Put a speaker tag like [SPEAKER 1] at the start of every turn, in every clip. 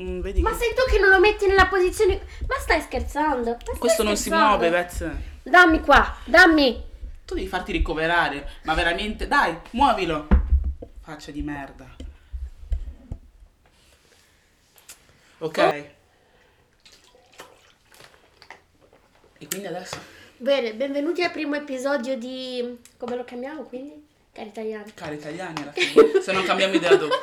[SPEAKER 1] Mm, vedi
[SPEAKER 2] Ma
[SPEAKER 1] che-
[SPEAKER 2] sei tu che non lo metti nella posizione. Ma stai scherzando? Ma stai
[SPEAKER 1] Questo non si
[SPEAKER 2] scherzando?
[SPEAKER 1] muove, Vez.
[SPEAKER 2] Dammi qua, dammi.
[SPEAKER 1] Tu devi farti ricoverare. Ma veramente, dai, muovilo. Faccia di merda. Ok. E quindi adesso?
[SPEAKER 2] Bene, benvenuti al primo episodio di. come lo chiamiamo quindi? Cari italiani.
[SPEAKER 1] Cari italiani alla fine. Se non cambiamo idea dopo.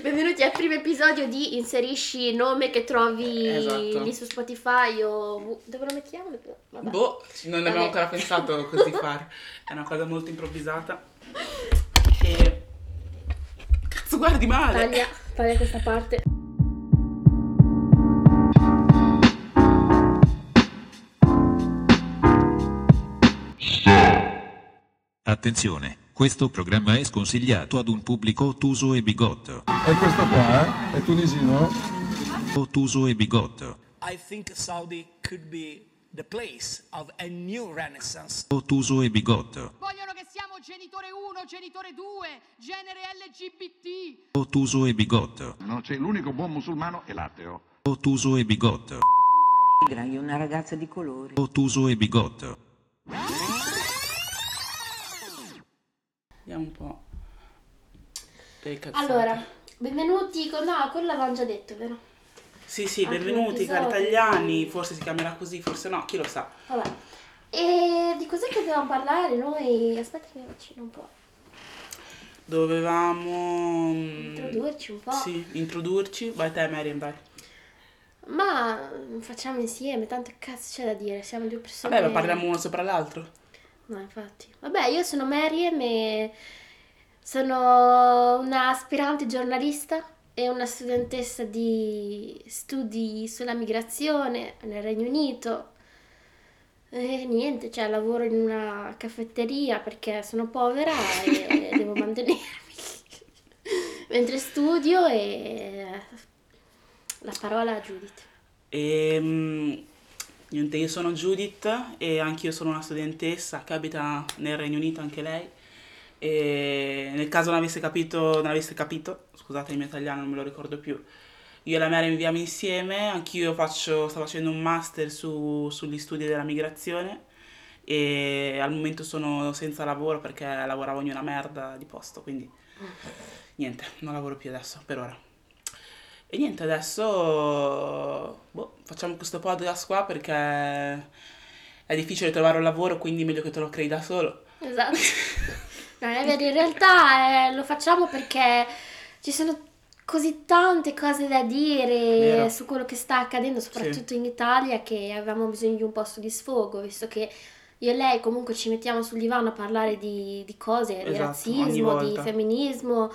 [SPEAKER 2] Benvenuti al primo episodio di inserisci nome che trovi
[SPEAKER 1] Esatto.
[SPEAKER 2] lì su Spotify o dove lo mettiamo? Vabbè.
[SPEAKER 1] Boh, non ne abbiamo ancora pensato così fare. È una cosa molto improvvisata. E... Cazzo, guardi male.
[SPEAKER 2] Taglia, taglia questa parte.
[SPEAKER 3] Attenzione, questo programma è sconsigliato ad un pubblico ottuso e bigotto.
[SPEAKER 4] E questo qua eh? è tunisino?
[SPEAKER 3] Ottuso e bigotto.
[SPEAKER 5] I think Saudi could be the place of a new renaissance.
[SPEAKER 3] Ottuso e bigotto.
[SPEAKER 6] Vogliono che siamo genitore 1, genitore 2, genere LGBT.
[SPEAKER 3] Ottuso e bigotto.
[SPEAKER 7] No, c'è l'unico buon musulmano è l'ateo.
[SPEAKER 3] Ottuso e bigotto.
[SPEAKER 8] una ragazza di colore.
[SPEAKER 3] Ottuso e bigotto.
[SPEAKER 1] Vediamo un po'. Le cazzate.
[SPEAKER 2] Allora, benvenuti con. No, quello l'avevamo già detto, vero?
[SPEAKER 1] Sì, sì,
[SPEAKER 2] Altro
[SPEAKER 1] benvenuti cari
[SPEAKER 2] episodio.
[SPEAKER 1] italiani. Forse si chiamerà così, forse no, chi lo sa.
[SPEAKER 2] Vabbè. E di cos'è che dobbiamo parlare noi? Aspetta che mi vaccino un po'.
[SPEAKER 1] Dovevamo... mm,
[SPEAKER 2] Introdurci un po'.
[SPEAKER 1] Sì, introdurci. Vai te, Mariam, vai.
[SPEAKER 2] Ma mm, facciamo insieme, tanto cazzo c'è da dire, siamo due persone.
[SPEAKER 1] Vabbè, ma parliamo uno sopra l'altro.
[SPEAKER 2] No, infatti. Vabbè, io sono Meriem e sono una aspirante giornalista e una studentessa di studi sulla migrazione nel Regno Unito. E niente, cioè lavoro in una caffetteria perché sono povera e devo mantenermi mentre studio e la parola a Judith.
[SPEAKER 1] E, mm, niente, io sono Judith e anche io sono una studentessa che abita nel Regno Unito, anche lei. E nel caso non avesse capito, non avesse capito, scusate il mio italiano, non me lo ricordo più. Io e la Mary viviamo insieme, anch'io faccio, sto facendo un master su- sugli studi della migrazione e al momento sono senza lavoro perché lavoravo in una merda di posto, quindi niente, non lavoro più adesso, per ora. E niente, adesso boh, facciamo questo podcast qua perché è difficile trovare un lavoro, quindi meglio che te lo crei da solo.
[SPEAKER 2] Esatto. Non è vero, in realtà eh, lo facciamo perché ci sono così tante cose da dire
[SPEAKER 1] Vero.
[SPEAKER 2] su quello che sta accadendo, soprattutto in Italia, che avevamo bisogno di un posto di sfogo, visto che io e lei comunque ci mettiamo sul divano a parlare di, di cose, di
[SPEAKER 1] Esatto, ogni
[SPEAKER 2] razzismo, di femminismo,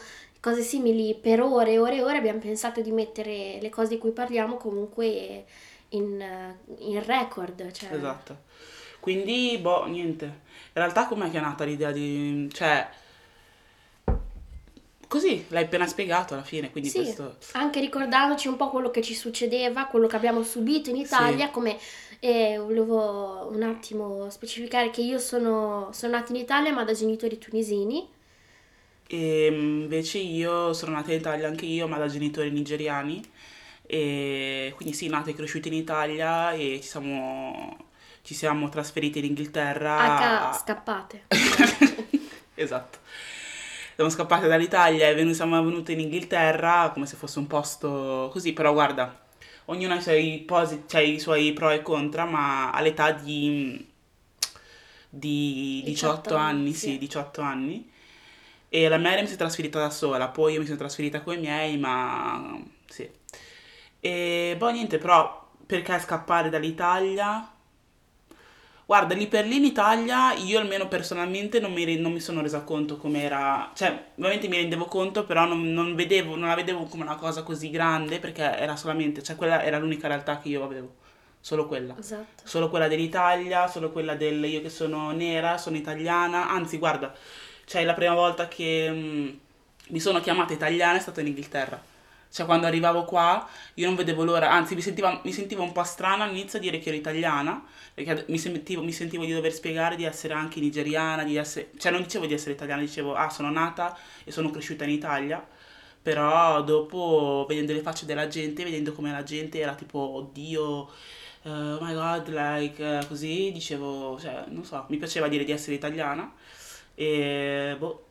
[SPEAKER 2] cose simili per ore e ore e ore. Abbiamo pensato di mettere le cose di cui parliamo comunque in, in record. Cioè,
[SPEAKER 1] Esatto. Quindi, boh, niente. In realtà com'è che è nata l'idea di... cioè... Così, l'hai appena spiegato alla fine, quindi
[SPEAKER 2] Sì,
[SPEAKER 1] questo...
[SPEAKER 2] anche ricordandoci un po' quello che ci succedeva, quello che abbiamo subito in Italia,
[SPEAKER 1] Sì.
[SPEAKER 2] come eh, volevo un attimo specificare che io sono, sono nata in Italia ma da genitori tunisini,
[SPEAKER 1] E invece io sono nata in Italia anche io, ma da genitori nigeriani. E quindi sì, nata e cresciuta in Italia e ci siamo, ci siamo trasferiti in Inghilterra.
[SPEAKER 2] H scappate.
[SPEAKER 1] Esatto. Siamo scappate dall'Italia e venu- siamo venute in Inghilterra come se fosse un posto così, però guarda, ognuno ha i suoi, posi- cioè, i suoi pro e contra, ma all'età di, di 18,
[SPEAKER 2] 18 anni, sì,
[SPEAKER 1] 18 anni. E la Mary si è trasferita da sola, poi io mi sono trasferita con i miei, ma sì. E boh, niente, però perché scappare dall'Italia? Guarda, lì per lì in Italia io almeno personalmente non mi, non mi sono resa conto com'era, cioè ovviamente mi rendevo conto, però non, non vedevo, non la vedevo come una cosa così grande perché era solamente, cioè quella era l'unica realtà che io avevo, solo quella.
[SPEAKER 2] Esatto.
[SPEAKER 1] Solo quella dell'Italia, solo quella del io che sono nera, sono italiana, anzi guarda, cioè la prima volta che mm, mi sono chiamata italiana è stata in Inghilterra. Cioè quando arrivavo qua io non vedevo l'ora, anzi mi, sentiva- mi sentivo un po' strana all'inizio a dire che ero italiana, perché mi sentivo, mi sentivo di dover spiegare di essere anche nigeriana, di essere, cioè non dicevo di essere italiana, dicevo ah sono nata e sono cresciuta in Italia, Però dopo, vedendo le facce della gente, vedendo come la gente era tipo, oddio, eh, oh my god, like, eh, così, dicevo, cioè, non so, mi piaceva dire di essere italiana e, boh,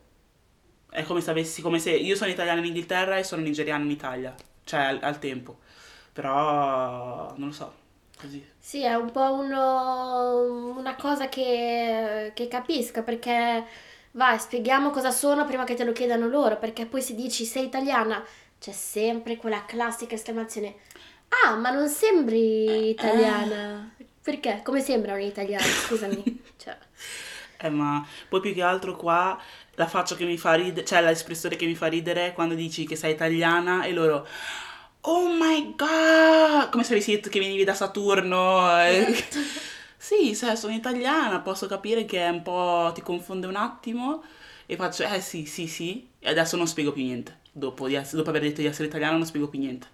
[SPEAKER 1] è come se avessi, come se io sono italiana in Inghilterra e sono nigeriana in Italia, cioè al, al tempo, però, non lo so, così.
[SPEAKER 2] Sì, è un po' uno- una cosa che, che capisco perché vai, spieghiamo cosa sono prima che te lo chiedano loro, perché poi se dici sei italiana c'è sempre quella classica esclamazione Ah, ma non sembri italiana. Perché? Come sembra un'italiana? Scusami. Cioè,
[SPEAKER 1] Eh, ma poi più che altro qua la faccia che mi fa ridere, cioè l'espressione che mi fa ridere quando dici che sei italiana e loro Oh my god! Come se avessi detto che venivi da Saturno. eh. Sì, sai, sono italiana, posso capire che è un po' ti confonde un attimo e faccio eh sì, sì, sì e adesso non spiego più niente. Dopo, di ess- dopo aver detto di essere italiana non spiego più niente.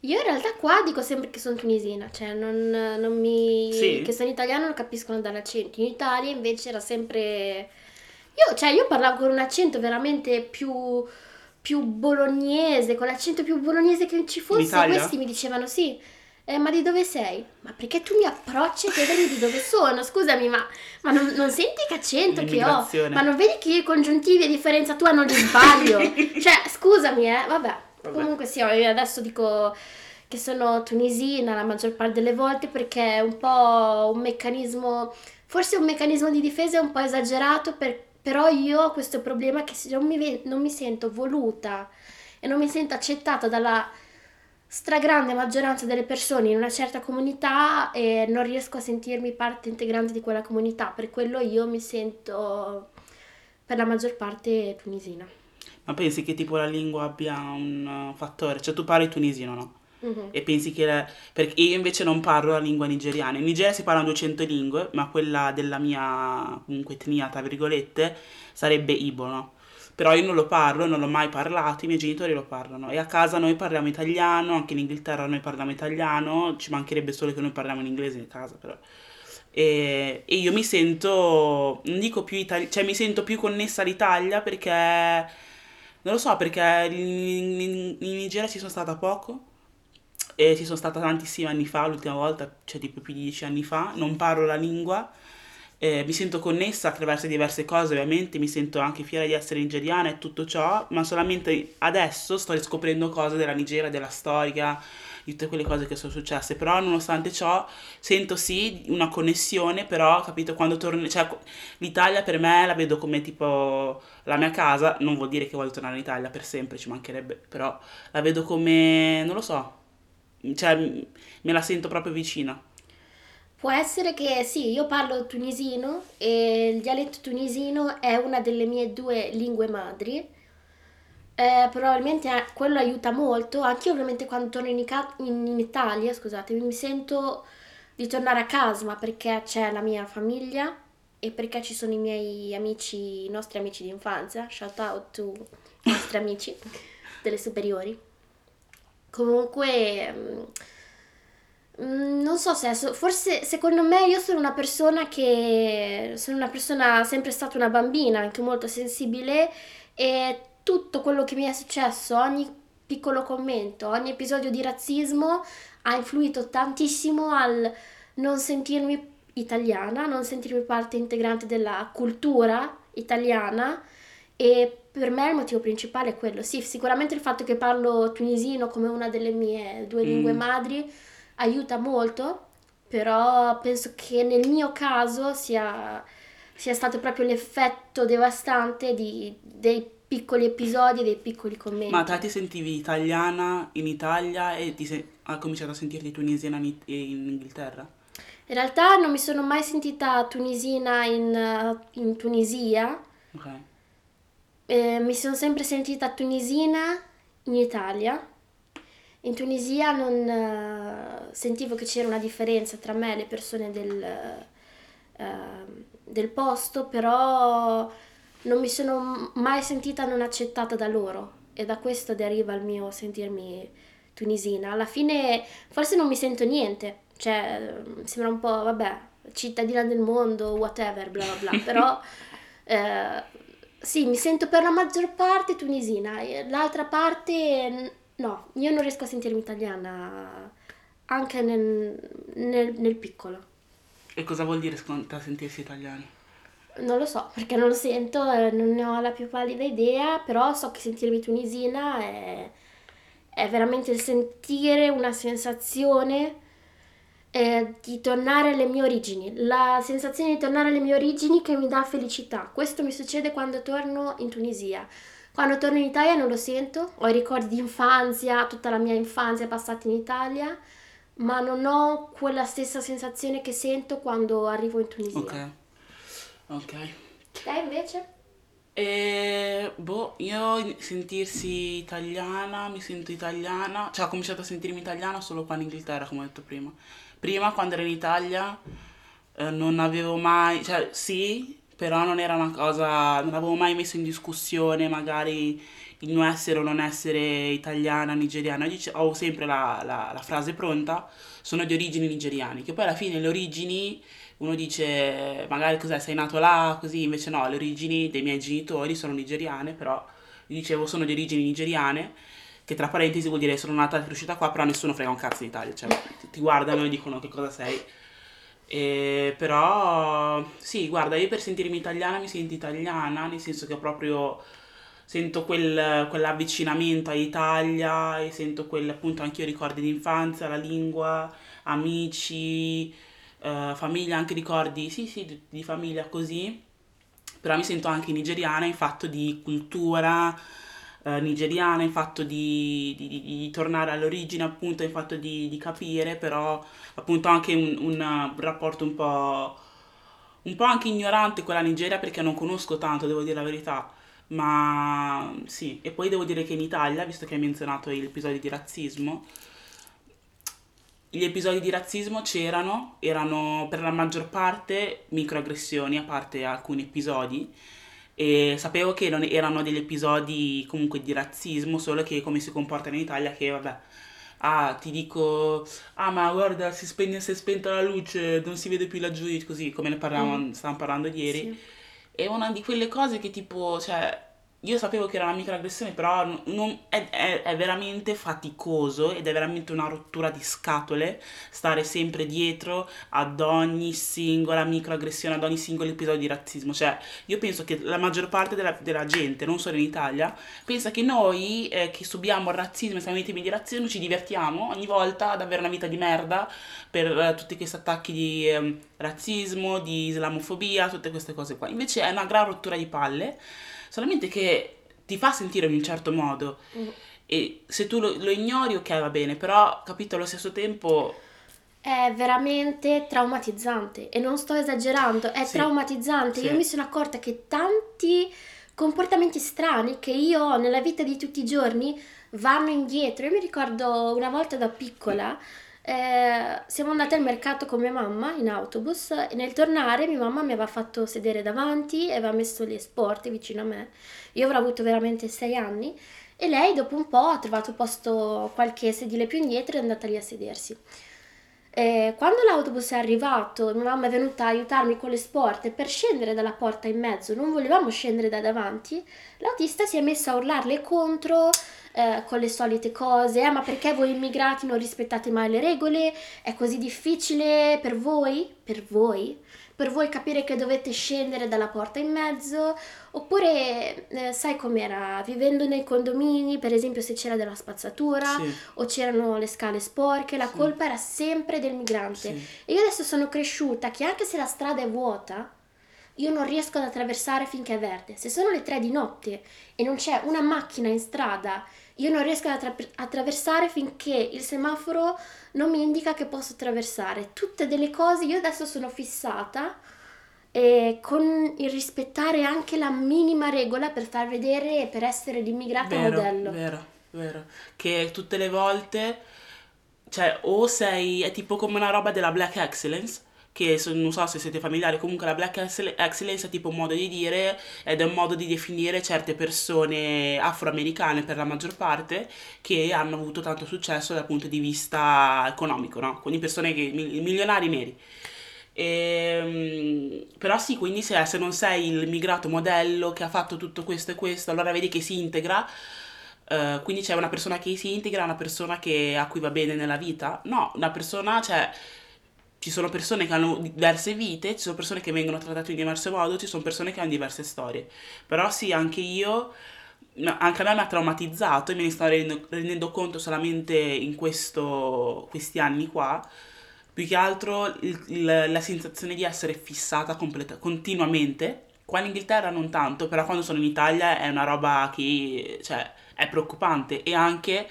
[SPEAKER 2] Io in realtà qua dico sempre che sono tunisina, cioè non, non mi...
[SPEAKER 1] Sì?
[SPEAKER 2] che sono italiana lo capiscono dall'accento. In Italia invece era sempre... Io, cioè, io parlavo con un accento veramente più, più bolognese, con l'accento più bolognese che ci fosse.
[SPEAKER 1] Italia?
[SPEAKER 2] Questi mi dicevano sì. "Eh, ma di dove sei? Ma perché tu mi approcci a chiedermi di dove sono? Scusami, ma, ma non, non senti che accento che ho? Ma non vedi che io i congiuntivi a differenza tua non li sbaglio? cioè, scusami, eh, vabbè.
[SPEAKER 1] Vabbè.
[SPEAKER 2] Comunque sì, adesso dico che sono tunisina la maggior parte delle volte perché è un po' un meccanismo, forse un meccanismo di difesa un po' esagerato, per- però io ho questo problema che non mi, non mi sento voluta e non mi sento accettata dalla stragrande maggioranza delle persone in una certa comunità e non riesco a sentirmi parte integrante di quella comunità, per quello io mi sento per la maggior parte tunisina.
[SPEAKER 1] Ma pensi che tipo la lingua abbia un uh, fattore? Cioè tu parli tunisino, no?
[SPEAKER 2] Mhm.
[SPEAKER 1] E pensi che... la- Perché io invece non parlo la lingua nigeriana. In Nigeria si parlano 200 lingue, ma quella della mia comunque etnia, tra virgolette, sarebbe Ibo, no? Però io non lo parlo, non l'ho mai parlato, i miei genitori lo parlano. E a casa noi parliamo italiano, anche in Inghilterra noi parliamo italiano, ci mancherebbe solo che noi parliamo in inglese a casa, però. E, e io mi sento, non dico più italiana, cioè mi sento più connessa all'Italia perché, non lo so, perché in, in- in Nigeria ci sono stata poco e ci sono stata tantissimi anni fa, l'ultima volta, cioè tipo più di dieci anni fa, non parlo la lingua, eh, mi sento connessa attraverso diverse cose, ovviamente, mi sento anche fiera di essere nigeriana e tutto ciò, ma solamente adesso sto riscoprendo cose della Nigeria, della storia, di tutte quelle cose che sono successe, però nonostante ciò sento sì una connessione, però capito quando torno, cioè l'Italia per me la vedo come tipo la mia casa, non vuol dire che voglio tornare in Italia per sempre, ci mancherebbe, però la vedo come, non lo so, cioè me la sento proprio vicina.
[SPEAKER 2] Può essere che sì, io parlo tunisino e il dialetto tunisino è una delle mie due lingue madri. Eh, probabilmente quello aiuta molto. Anche io ovviamente quando torno in, Ica- in- in Italia, scusate, mi sento di tornare a casa, ma perché c'è la mia famiglia e perché ci sono i miei amici, i nostri amici di infanzia. Shout out to i nostri amici delle superiori. Comunque, mm, so se adesso- forse secondo me io sono una persona che sono una persona sempre stata una bambina, anche molto sensibile e tutto quello che mi è successo, ogni piccolo commento, ogni episodio di razzismo ha influito tantissimo al non sentirmi italiana, non sentirmi parte integrante della cultura italiana e per me il motivo principale è quello. Sì, sicuramente il fatto che parlo tunisino come una delle mie due lingue
[SPEAKER 1] Mm.
[SPEAKER 2] madri aiuta molto, però penso che nel mio caso sia, sia stato proprio l'effetto devastante di- dei piccoli episodi, dei piccoli commenti.
[SPEAKER 1] Ma te ti sentivi italiana in Italia e ti sei- hai cominciato a sentirti tunisina in, It- in Inghilterra?
[SPEAKER 2] In realtà non mi sono mai sentita tunisina in, in Tunisia,
[SPEAKER 1] Ok.
[SPEAKER 2] Eh, mi sono sempre sentita tunisina in Italia. In Tunisia non eh, sentivo che c'era una differenza tra me e le persone del, eh, del posto, però non mi sono mai sentita non accettata da loro. E da questo deriva il mio sentirmi tunisina. Alla fine forse non mi sento niente, cioè eh, sembra un po', vabbè, cittadina del mondo, whatever, bla bla bla, però eh, Sì, mi sento per la maggior parte tunisina, l'altra parte n- no, io non riesco a sentirmi italiana anche nel, nel- nel piccolo.
[SPEAKER 1] E cosa vuol dire secondo te sentirsi italiani?
[SPEAKER 2] Non lo so, perché non lo sento, eh, non ne ho la più pallida idea, però so che sentirmi tunisina è, è veramente il sentire una sensazione eh, di tornare alle mie origini, la sensazione di tornare alle mie origini che mi dà felicità. Questo mi succede quando torno in Tunisia. Quando torno in Italia non lo sento, ho i ricordi di infanzia, tutta la mia infanzia passata in Italia, ma non ho quella stessa sensazione che sento quando arrivo in Tunisia.
[SPEAKER 1] Ok. Ok.
[SPEAKER 2] Te invece?
[SPEAKER 1] E boh, io sentirsi italiana, mi sento italiana, cioè ho cominciato a sentirmi italiana solo qua in Inghilterra, come ho detto prima. Prima, quando ero in Italia, eh, non avevo mai, cioè sì, però non era una cosa, non avevo mai messo in discussione magari il mio essere o non essere italiana, nigeriana. Io ho sempre la, la- la frase pronta, sono di origini nigeriani, che poi alla fine le origini, uno dice magari cos'è, sei nato là, così, invece no, le origini dei miei genitori sono nigeriane, però io dicevo sono di origini nigeriane, che tra parentesi vuol dire sono nata e cresciuta qua, però nessuno frega un cazzo in Italia, cioè ti guardano e dicono che cosa sei. E però sì, guarda, io per sentirmi italiana mi sento italiana, nel senso che proprio sento quel, quell'avvicinamento all'Italia e sento quel, appunto anche io ricordi di infanzia, la lingua, amici, eh, famiglia, anche ricordi, sì, sì, di, di famiglia così, però mi sento anche nigeriana in fatto di cultura eh, nigeriana, in fatto di, di- di- di tornare all'origine, appunto, in fatto di, capire, però appunto anche un, un, rapporto un po', un po' anche ignorante con la Nigeria perché non conosco tanto, devo dire la verità. Ma sì, e poi devo dire che in Italia, visto che hai menzionato gli episodi di razzismo, gli episodi di razzismo c'erano, erano per la maggior parte microaggressioni, a parte alcuni episodi, e sapevo che non erano degli episodi comunque di razzismo, solo che come si comportano in Italia, che vabbè, ah, ti dico, ah, ma guarda, si spegne, si è spenta la luce, non si vede più laggiù, così come ne parlavamo, stavamo parlando ieri.
[SPEAKER 2] Sì.
[SPEAKER 1] È una di quelle cose che tipo, cioè, io sapevo che era una microaggressione, però non- è, è- è veramente faticoso ed è veramente una rottura di scatole stare sempre dietro ad ogni singola microaggressione, ad ogni singolo episodio di razzismo. Cioè, io penso che la maggior parte della, della gente, non solo in Italia, pensa che noi eh, che subiamo il razzismo e siamo vittime di razzismo ci divertiamo ogni volta ad avere una vita di merda per eh, tutti questi attacchi di ehm, razzismo, di islamofobia, tutte queste cose qua. Invece è una gran rottura di palle, solamente che ti fa sentire in un certo modo. E se tu lo, lo ignori, ok, va bene, però capito allo stesso tempo.
[SPEAKER 2] È veramente traumatizzante e non sto esagerando, è
[SPEAKER 1] Sì,
[SPEAKER 2] traumatizzante.
[SPEAKER 1] sì.
[SPEAKER 2] Io mi sono accorta che tanti comportamenti strani che io ho nella vita di tutti i giorni vanno indietro. Io mi ricordo una volta da piccola, eh, siamo andate al mercato con mia mamma in autobus e nel tornare mia mamma mi aveva fatto sedere davanti e aveva messo le sporte vicino a me. Io avrò avuto veramente sei anni e lei dopo un po' ha trovato posto qualche sedile più indietro e è andata lì a sedersi. Eh, quando l'autobus è arrivato, mia mamma è venuta a aiutarmi con le sporte per scendere dalla porta in mezzo, non volevamo scendere da davanti, l'autista si è messa a urlarle contro eh, con le solite cose, "Ah, ma perché voi immigrati non rispettate mai le regole? È così difficile per voi? Per voi? Per voi capire che dovete scendere dalla porta in mezzo? Oppure, eh, sai com'era, vivendo nei condomini, per esempio se c'era della spazzatura,
[SPEAKER 1] Sì,
[SPEAKER 2] o c'erano le scale sporche, la
[SPEAKER 1] Sì.
[SPEAKER 2] colpa era sempre del migrante.
[SPEAKER 1] sì.
[SPEAKER 2] E io adesso sono cresciuta che anche se la strada è vuota, io non riesco ad attraversare finché è verde. Se sono le tre di notte e non c'è una macchina in strada, io non riesco ad attra- attraversare finché il semaforo non mi indica che posso attraversare. Tutte delle cose, io adesso sono fissata eh, con il rispettare anche la minima regola per far vedere e per essere l'immigrata
[SPEAKER 1] Vero,
[SPEAKER 2] modello.
[SPEAKER 1] vero, vero. Che tutte le volte, cioè, o sei, è tipo come una roba della Black Excellence, che non so se siete familiari, comunque la Black Excel- Excellence è tipo un modo di dire ed è un modo di definire certe persone afroamericane per la maggior parte che hanno avuto tanto successo dal punto di vista economico, no? Quindi persone che, mil- milionari neri. Ehm, però sì, quindi se, se non sei il migrato modello che ha fatto tutto questo e questo, allora vedi che si integra, eh, quindi c'è una persona che si integra, una persona che, a cui va bene nella vita. No, una persona, cioè, ci sono persone che hanno diverse vite, ci sono persone che vengono trattate in diverso modo, ci sono persone che hanno diverse storie. Però sì, anche io, anche a me mi ha traumatizzato e me ne sto rendendo, rendendo conto solamente in questo, questi anni qua. Più che altro il- il- la sensazione di essere fissata completa- continuamente. Qua in Inghilterra non tanto, però quando sono in Italia è una roba che, cioè, è preoccupante. E anche,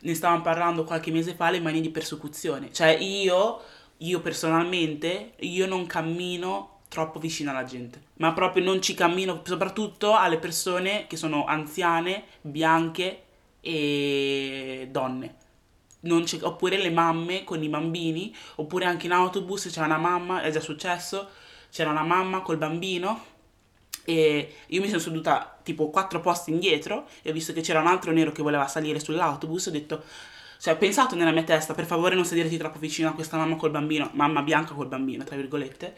[SPEAKER 1] ne stavamo parlando qualche mese fa, le manie di persecuzione. Cioè io, io personalmente, io non cammino troppo vicino alla gente. Ma proprio non ci cammino, soprattutto alle persone che sono anziane, bianche e donne. C'è- oppure le mamme con i bambini, oppure anche in autobus c'era una mamma, è già successo, c'era una mamma col bambino e io mi sono seduta tipo quattro posti indietro e ho visto che c'era un altro nero che voleva salire sull'autobus, ho detto, cioè ho pensato nella mia testa, per favore non sederti troppo vicino a questa mamma col bambino, mamma bianca col bambino, tra virgolette,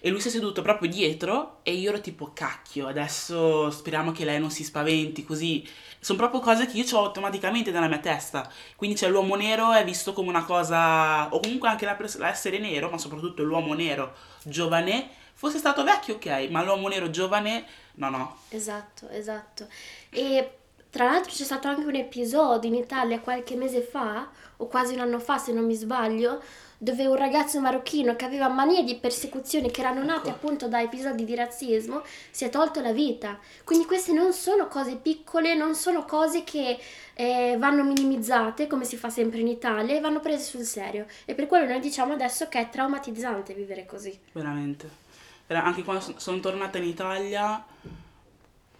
[SPEAKER 1] e lui si è seduto proprio dietro e io ero tipo, cacchio, adesso speriamo che lei non si spaventi, così. Sono proprio cose che io ho automaticamente nella mia testa. Quindi c'è l'uomo nero è visto come una cosa, o comunque anche l'essere nero, ma soprattutto l'uomo nero giovane, fosse stato vecchio ok, ma l'uomo nero giovane, no no.
[SPEAKER 2] Esatto, esatto. E tra l'altro c'è stato anche un episodio in Italia qualche mese fa, o quasi un anno fa se non mi sbaglio, dove un ragazzo marocchino che aveva manie di persecuzione che erano nate
[SPEAKER 1] Ecco.
[SPEAKER 2] appunto da episodi di razzismo si è tolto la vita. Quindi queste non sono cose piccole, non sono cose che eh, vanno minimizzate come si fa sempre in Italia e vanno prese sul serio. E per quello noi diciamo adesso che è traumatizzante vivere così.
[SPEAKER 1] Veramente. Vera- Anche quando son- sono tornata in Italia,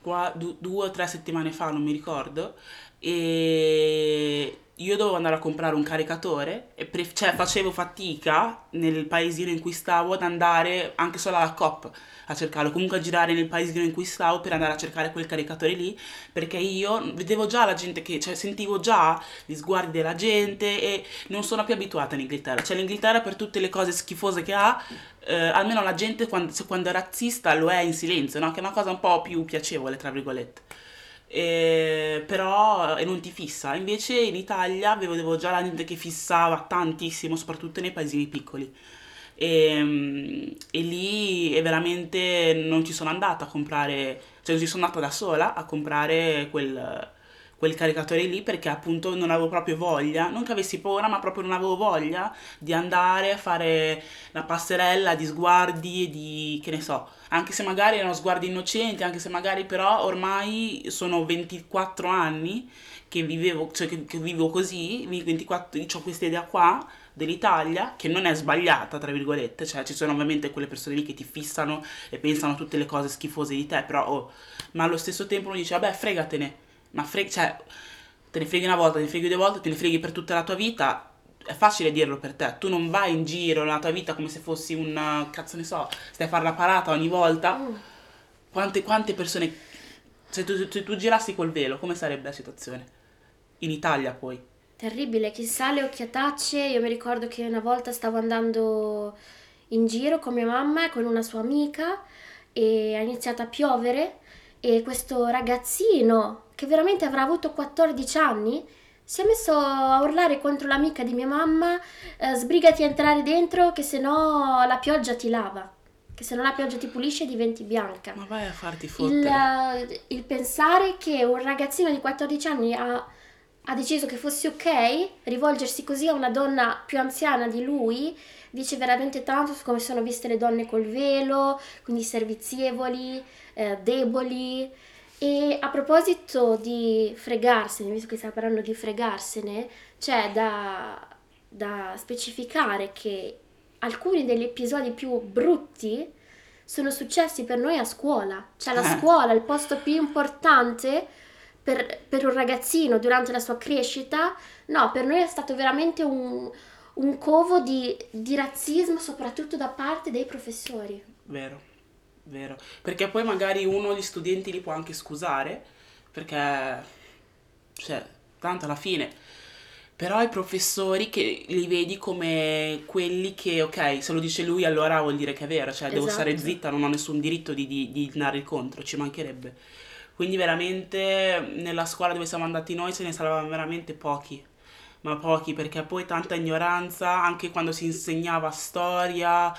[SPEAKER 1] qua, du- due o tre settimane fa, non mi ricordo, e io dovevo andare a comprare un caricatore, e pre- cioè facevo fatica nel paesino in cui stavo ad andare anche solo alla COP a cercarlo, comunque a girare nel paesino in cui stavo per andare a cercare quel caricatore lì, perché io vedevo già la gente che, cioè sentivo già gli sguardi della gente e non sono più abituata in Inghilterra, cioè l'Inghilterra per tutte le cose schifose che ha, eh, almeno la gente quando, quando è razzista lo è in silenzio, no? Che è una cosa un po' più piacevole, tra virgolette. E- però e non ti fissa. Invece in Italia vedevo già la gente che fissava tantissimo, soprattutto nei paesini piccoli. E, e lì è veramente non ci sono andata a comprare, cioè non ci sono andata da sola a comprare quel, quel caricatore lì perché appunto non avevo proprio voglia, non che avessi paura, ma proprio non avevo voglia di andare a fare la passerella di sguardi e di, che ne so, anche se magari erano sguardi innocenti, anche se magari però ormai sono 24 anni che vivevo, cioè che, che vivo così, 24, ho questa idea qua dell'Italia che non è sbagliata, tra virgolette, cioè ci sono ovviamente quelle persone lì che ti fissano e pensano tutte le cose schifose di te, però oh, ma allo stesso tempo uno dice, vabbè, fregatene, ma frega, cioè, te ne freghi una volta, te ne freghi due volte, te ne freghi per tutta la tua vita, è facile dirlo per te, tu non vai in giro nella tua vita come se fossi un, uh, cazzo ne so, stai a fare la parata ogni volta, quante, quante persone, se tu, se tu girassi col velo, come sarebbe la situazione? In Italia poi.
[SPEAKER 2] Terribile, chissà le occhiatacce. Io mi ricordo che una volta stavo andando in giro con mia mamma e con una sua amica e ha iniziato a piovere e questo ragazzino che veramente avrà avuto 14 anni si è messo a urlare contro l'amica di mia mamma, eh, sbrigati a entrare dentro che se no la pioggia ti lava, che se no la pioggia ti pulisce e diventi bianca.
[SPEAKER 1] Ma vai a farti
[SPEAKER 2] Il,
[SPEAKER 1] fottere.
[SPEAKER 2] eh, il pensare che un ragazzino di 14 anni ha, ha deciso che fosse ok rivolgersi così a una donna più anziana di lui dice veramente tanto su come sono viste le donne col velo, quindi servizievoli, eh, deboli. E a proposito di fregarsene, visto che stiamo parlando di fregarsene, c'è da, da specificare che alcuni degli episodi più brutti sono successi per noi a scuola. Cioè la
[SPEAKER 1] Eh.
[SPEAKER 2] scuola, il posto più importante per, per un ragazzino durante la sua crescita, no, per noi è stato veramente un, un covo di, di razzismo, soprattutto da parte dei professori.
[SPEAKER 1] Vero, vero. Perché poi magari uno degli studenti li può anche scusare, perché, cioè, tanto alla fine Però i professori che li vedi come quelli che, ok, se lo dice lui allora vuol dire che è vero, cioè devo
[SPEAKER 2] Esatto.
[SPEAKER 1] stare zitta, non ho nessun diritto di, di, di andare contro, ci mancherebbe. Quindi veramente nella scuola dove siamo andati noi ce ne saranno veramente pochi, ma pochi perché poi tanta ignoranza, anche quando si insegnava storia,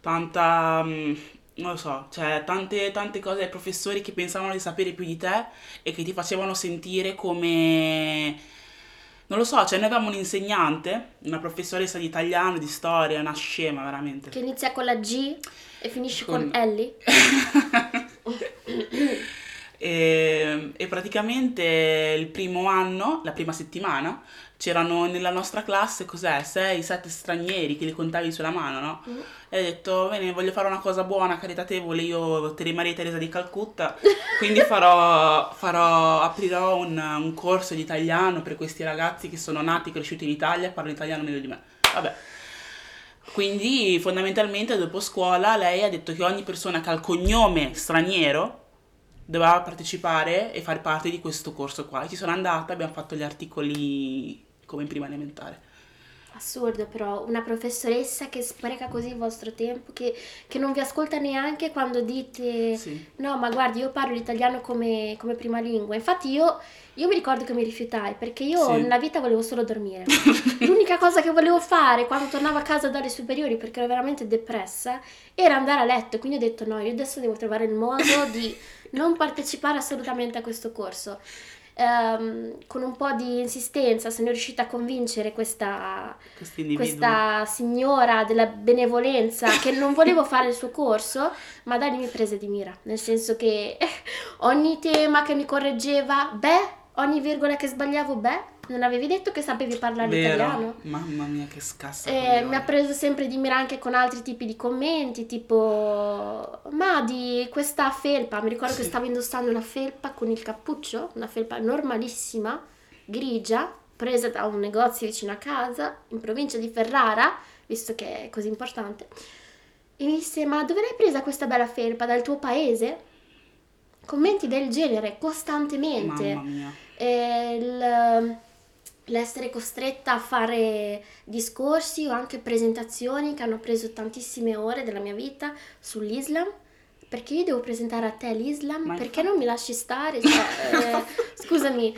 [SPEAKER 1] tanta, mm, non lo so, cioè tante, tante cose ai professori che pensavano di sapere più di te e che ti facevano sentire come... Non lo so, cioè noi avevamo un insegnante, una professoressa di italiano, di storia, una scema veramente.
[SPEAKER 2] Che inizia con la G e finisce con,
[SPEAKER 1] Con-
[SPEAKER 2] Ellie.
[SPEAKER 1] E, e praticamente il primo anno, la prima settimana, c'erano nella nostra classe, cos'è, 6-7 stranieri che li contavi sulla mano, no? E ho detto, bene, voglio fare una cosa buona, caritatevole, io Tere Maria Teresa di Calcutta, quindi farò, farò aprirò un, un corso di italiano per questi ragazzi che sono nati e cresciuti in Italia e parlano italiano meglio di me. Vabbè. Quindi fondamentalmente dopo scuola lei ha detto che ogni persona che ha il cognome straniero doveva partecipare e fare parte di questo corso qua. E ci sono andata, abbiamo fatto gli articoli come in prima elementare.
[SPEAKER 2] Assurdo però, una professoressa che spreca così il vostro tempo, che, che non vi ascolta neanche quando dite
[SPEAKER 1] Sì.
[SPEAKER 2] no ma guardi io parlo l'italiano come, come prima lingua. Infatti io, io mi ricordo che mi rifiutai perché io
[SPEAKER 1] Sì.
[SPEAKER 2] nella vita volevo solo dormire. L'unica cosa che volevo fare quando tornavo a casa dalle superiori perché ero veramente depressa era andare a letto. Quindi ho detto no, io adesso devo trovare il modo di non partecipare assolutamente a questo corso. Ehm, con un po' di insistenza sono riuscita a convincere questa, questa signora della benevolenza che non volevo fare il suo corso, ma Dani mi prese di mira, nel senso che ogni tema che mi correggeva, beh, ogni virgola che sbagliavo, beh, non avevi detto che sapevi parlare
[SPEAKER 1] Vero?
[SPEAKER 2] italiano?
[SPEAKER 1] Mamma mia che scassa.
[SPEAKER 2] Eh, mi ha preso sempre di mira anche con altri tipi di commenti, tipo, ma di questa felpa, mi ricordo che
[SPEAKER 1] Sì.
[SPEAKER 2] stavo indossando una felpa con il cappuccio, una felpa normalissima, grigia, presa da un negozio vicino a casa, in provincia di Ferrara, visto che è così importante. E mi disse, ma dove l'hai presa questa bella felpa? Dal tuo paese? Commenti del genere, costantemente.
[SPEAKER 1] Mamma mia.
[SPEAKER 2] E il- l'essere costretta a fare discorsi o anche presentazioni che hanno preso tantissime ore della mia vita sull'Islam. Perché io devo presentare a te l'Islam?
[SPEAKER 1] Ma
[SPEAKER 2] Perché non mi lasci stare? Cioè, eh, scusami.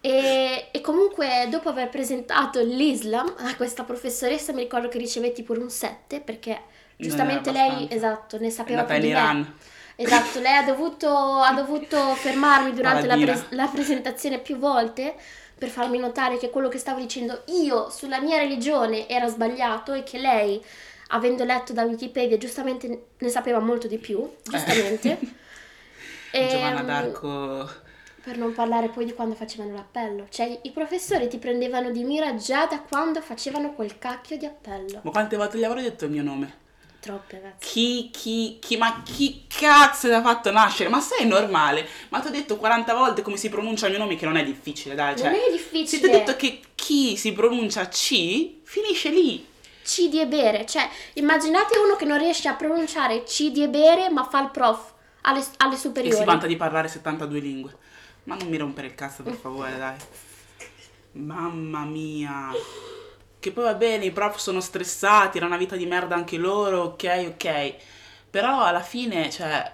[SPEAKER 2] E, e comunque dopo aver presentato l'Islam a questa professoressa mi ricordo che ricevetti pure un 7 perché giustamente lei, esatto, ne sapeva più di me. Esatto, lei ha dovuto, ha dovuto fermarmi durante la, pres- la presentazione più volte per farmi notare che quello che stavo dicendo io sulla mia religione era sbagliato e che lei, avendo letto da Wikipedia, giustamente ne sapeva molto di più, giustamente. E,
[SPEAKER 1] Giovanna
[SPEAKER 2] mm,
[SPEAKER 1] d'Arco.
[SPEAKER 2] Per non parlare poi di quando facevano l'appello. Cioè, i professori ti prendevano di mira già da quando facevano quel cacchio di appello.
[SPEAKER 1] Ma quante volte gli avrò detto il mio nome?
[SPEAKER 2] Troppe, ragazzi.
[SPEAKER 1] Chi, chi, chi, ma chi cazzo ti ha fatto nascere? Ma sei normale? Ma ti ho detto 40 volte come si pronuncia il mio nome, che non è difficile, dai. Cioè,
[SPEAKER 2] non è
[SPEAKER 1] se
[SPEAKER 2] difficile.
[SPEAKER 1] ti ho detto che chi si pronuncia C, finisce lì.
[SPEAKER 2] Cidi e bere, cioè immaginate uno che non riesce a pronunciare cidi e bere ma fa il prof alle, alle
[SPEAKER 1] E si
[SPEAKER 2] superiori.
[SPEAKER 1] vanta di parlare 72 lingue. Ma non mi rompere il cazzo, per favore, dai. Mamma mia. Che poi va bene, i prof sono stressati, era una vita di merda anche loro, ok, ok. Però alla fine, cioè,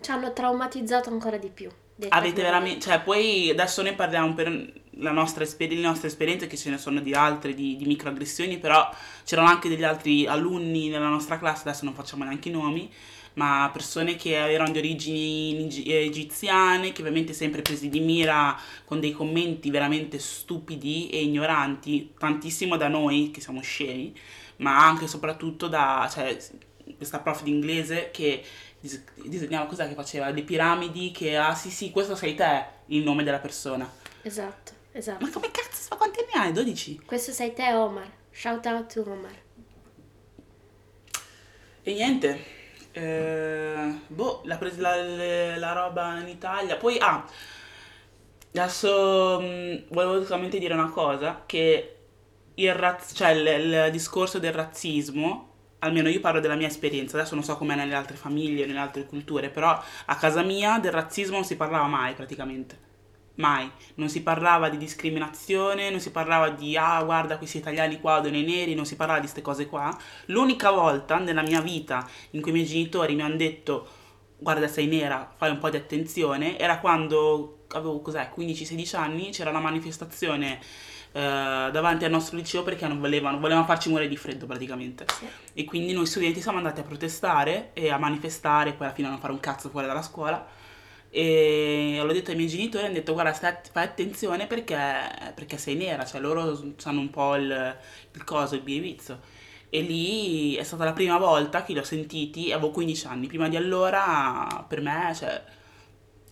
[SPEAKER 2] Ci hanno traumatizzato ancora di più.
[SPEAKER 1] avete veramente... Cioè, poi adesso noi parliamo per la nostra esper- le nostre esperienze, che ce ne sono di altre, di, di microaggressioni, però c'erano anche degli altri alunni nella nostra classe, adesso non facciamo neanche i nomi, ma persone che erano di origini eh, egiziane, che ovviamente sempre presi di mira con dei commenti veramente stupidi e ignoranti, tantissimo da noi che siamo scemi, ma anche e soprattutto da cioè, questa prof di inglese che dis- disegnava cos'è che faceva? Le piramidi che ah sì sì questo sei te il nome della persona
[SPEAKER 2] Esatto, esatto.
[SPEAKER 1] ma come cazzo ma quanti anni hai? 12?
[SPEAKER 2] Questo sei te Omar. Shout out to Omar.
[SPEAKER 1] E niente, eh, boh, l'ha presa la, la roba in Italia. Poi, ah, adesso mh, volevo solamente dire una cosa, che il, raz- cioè, il, il discorso del razzismo, almeno io parlo della mia esperienza, adesso non so com'è nelle altre famiglie, nelle altre culture, però a casa mia del razzismo non si parlava mai praticamente. Mai. Non si parlava di discriminazione, non si parlava di ah guarda questi italiani qua, donne neri, non si parlava di queste cose qua. L'unica volta nella mia vita in cui i miei genitori mi hanno detto guarda sei nera, fai un po' di attenzione, era quando avevo cos'è, 15-16 anni, c'era una manifestazione eh, davanti al nostro liceo perché non volevano, volevano farci morire di freddo praticamente. E quindi noi studenti siamo andati a protestare e a manifestare, poi alla fine a non fare un cazzo fuori dalla scuola. E l'ho detto ai miei genitori, hanno detto guarda stai, fai attenzione perché, perché sei nera, cioè loro sanno un po' il, il coso, il biribizzo. E lì è stata la prima volta che li ho sentiti, avevo 15 anni, prima di allora per me, cioè,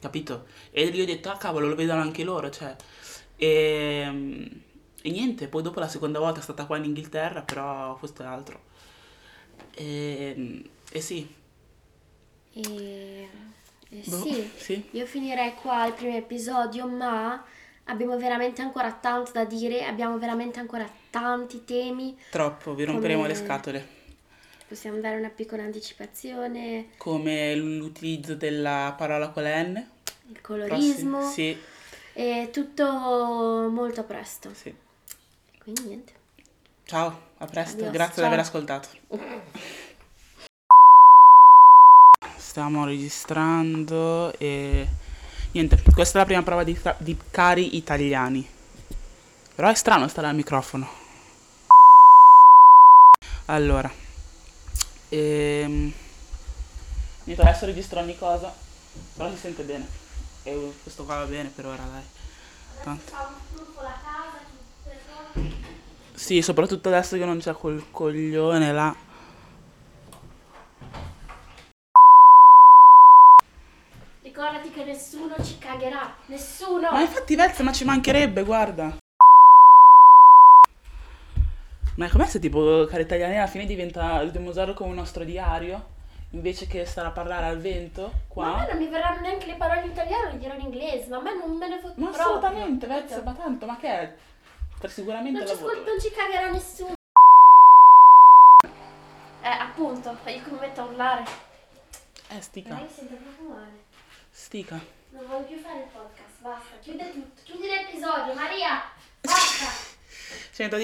[SPEAKER 1] capito? E lì ho detto, ah cavolo, lo vedono anche loro, cioè. E, e niente, poi dopo la seconda volta è stata qua in Inghilterra, però questo è altro. E, e sì,
[SPEAKER 2] E, e
[SPEAKER 1] Boh,
[SPEAKER 2] sì,
[SPEAKER 1] sì.
[SPEAKER 2] io finirei qua il primo episodio, ma abbiamo veramente ancora tanto da dire, abbiamo veramente ancora tanti temi.
[SPEAKER 1] troppo, vi romperemo
[SPEAKER 2] Come-
[SPEAKER 1] le scatole.
[SPEAKER 2] Possiamo dare una piccola anticipazione,
[SPEAKER 1] Come l'utilizzo della parola con la N.
[SPEAKER 2] il colorismo
[SPEAKER 1] Prossimo- Sì,
[SPEAKER 2] e tutto molto presto.
[SPEAKER 1] sì.
[SPEAKER 2] Quindi niente.
[SPEAKER 1] Ciao, a presto,
[SPEAKER 2] Adios,
[SPEAKER 1] grazie
[SPEAKER 2] ciao.
[SPEAKER 1] di aver ascoltato. Stiamo registrando e niente, questa è la prima prova di, di cari italiani. Però è strano stare al microfono. Allora, ehm, niente, adesso registro ogni cosa, però si sente bene. E questo qua va bene per ora, dai. Tanto. Sì, soprattutto adesso che non c'è quel coglione là.
[SPEAKER 2] Ricordati che nessuno ci cagherà, nessuno!
[SPEAKER 1] Ma ci mancherebbe, guarda. Ma è com'è se tipo Cari Italiani alla fine diventa, dobbiamo usarlo come un nostro diario? Invece che stare a parlare al vento,
[SPEAKER 2] Ma a me
[SPEAKER 1] qua?
[SPEAKER 2] non mi verranno neanche le parole in italiano, le dirò in inglese, ma a me non me ne fotte
[SPEAKER 1] Ma
[SPEAKER 2] proprio.
[SPEAKER 1] assolutamente? Vezza, ma tanto, ma che è? Per sicuramente
[SPEAKER 2] Non ci, ascol- non ci cagherà nessuno. Eh, appunto, io come metto a urlare.
[SPEAKER 1] Eh, stica,
[SPEAKER 2] Ma io sento proprio male.
[SPEAKER 1] stica.
[SPEAKER 2] Non voglio più fare il podcast, basta. Chiude tutto, chiudi l'episodio, Maria! Basta!
[SPEAKER 1] Sento,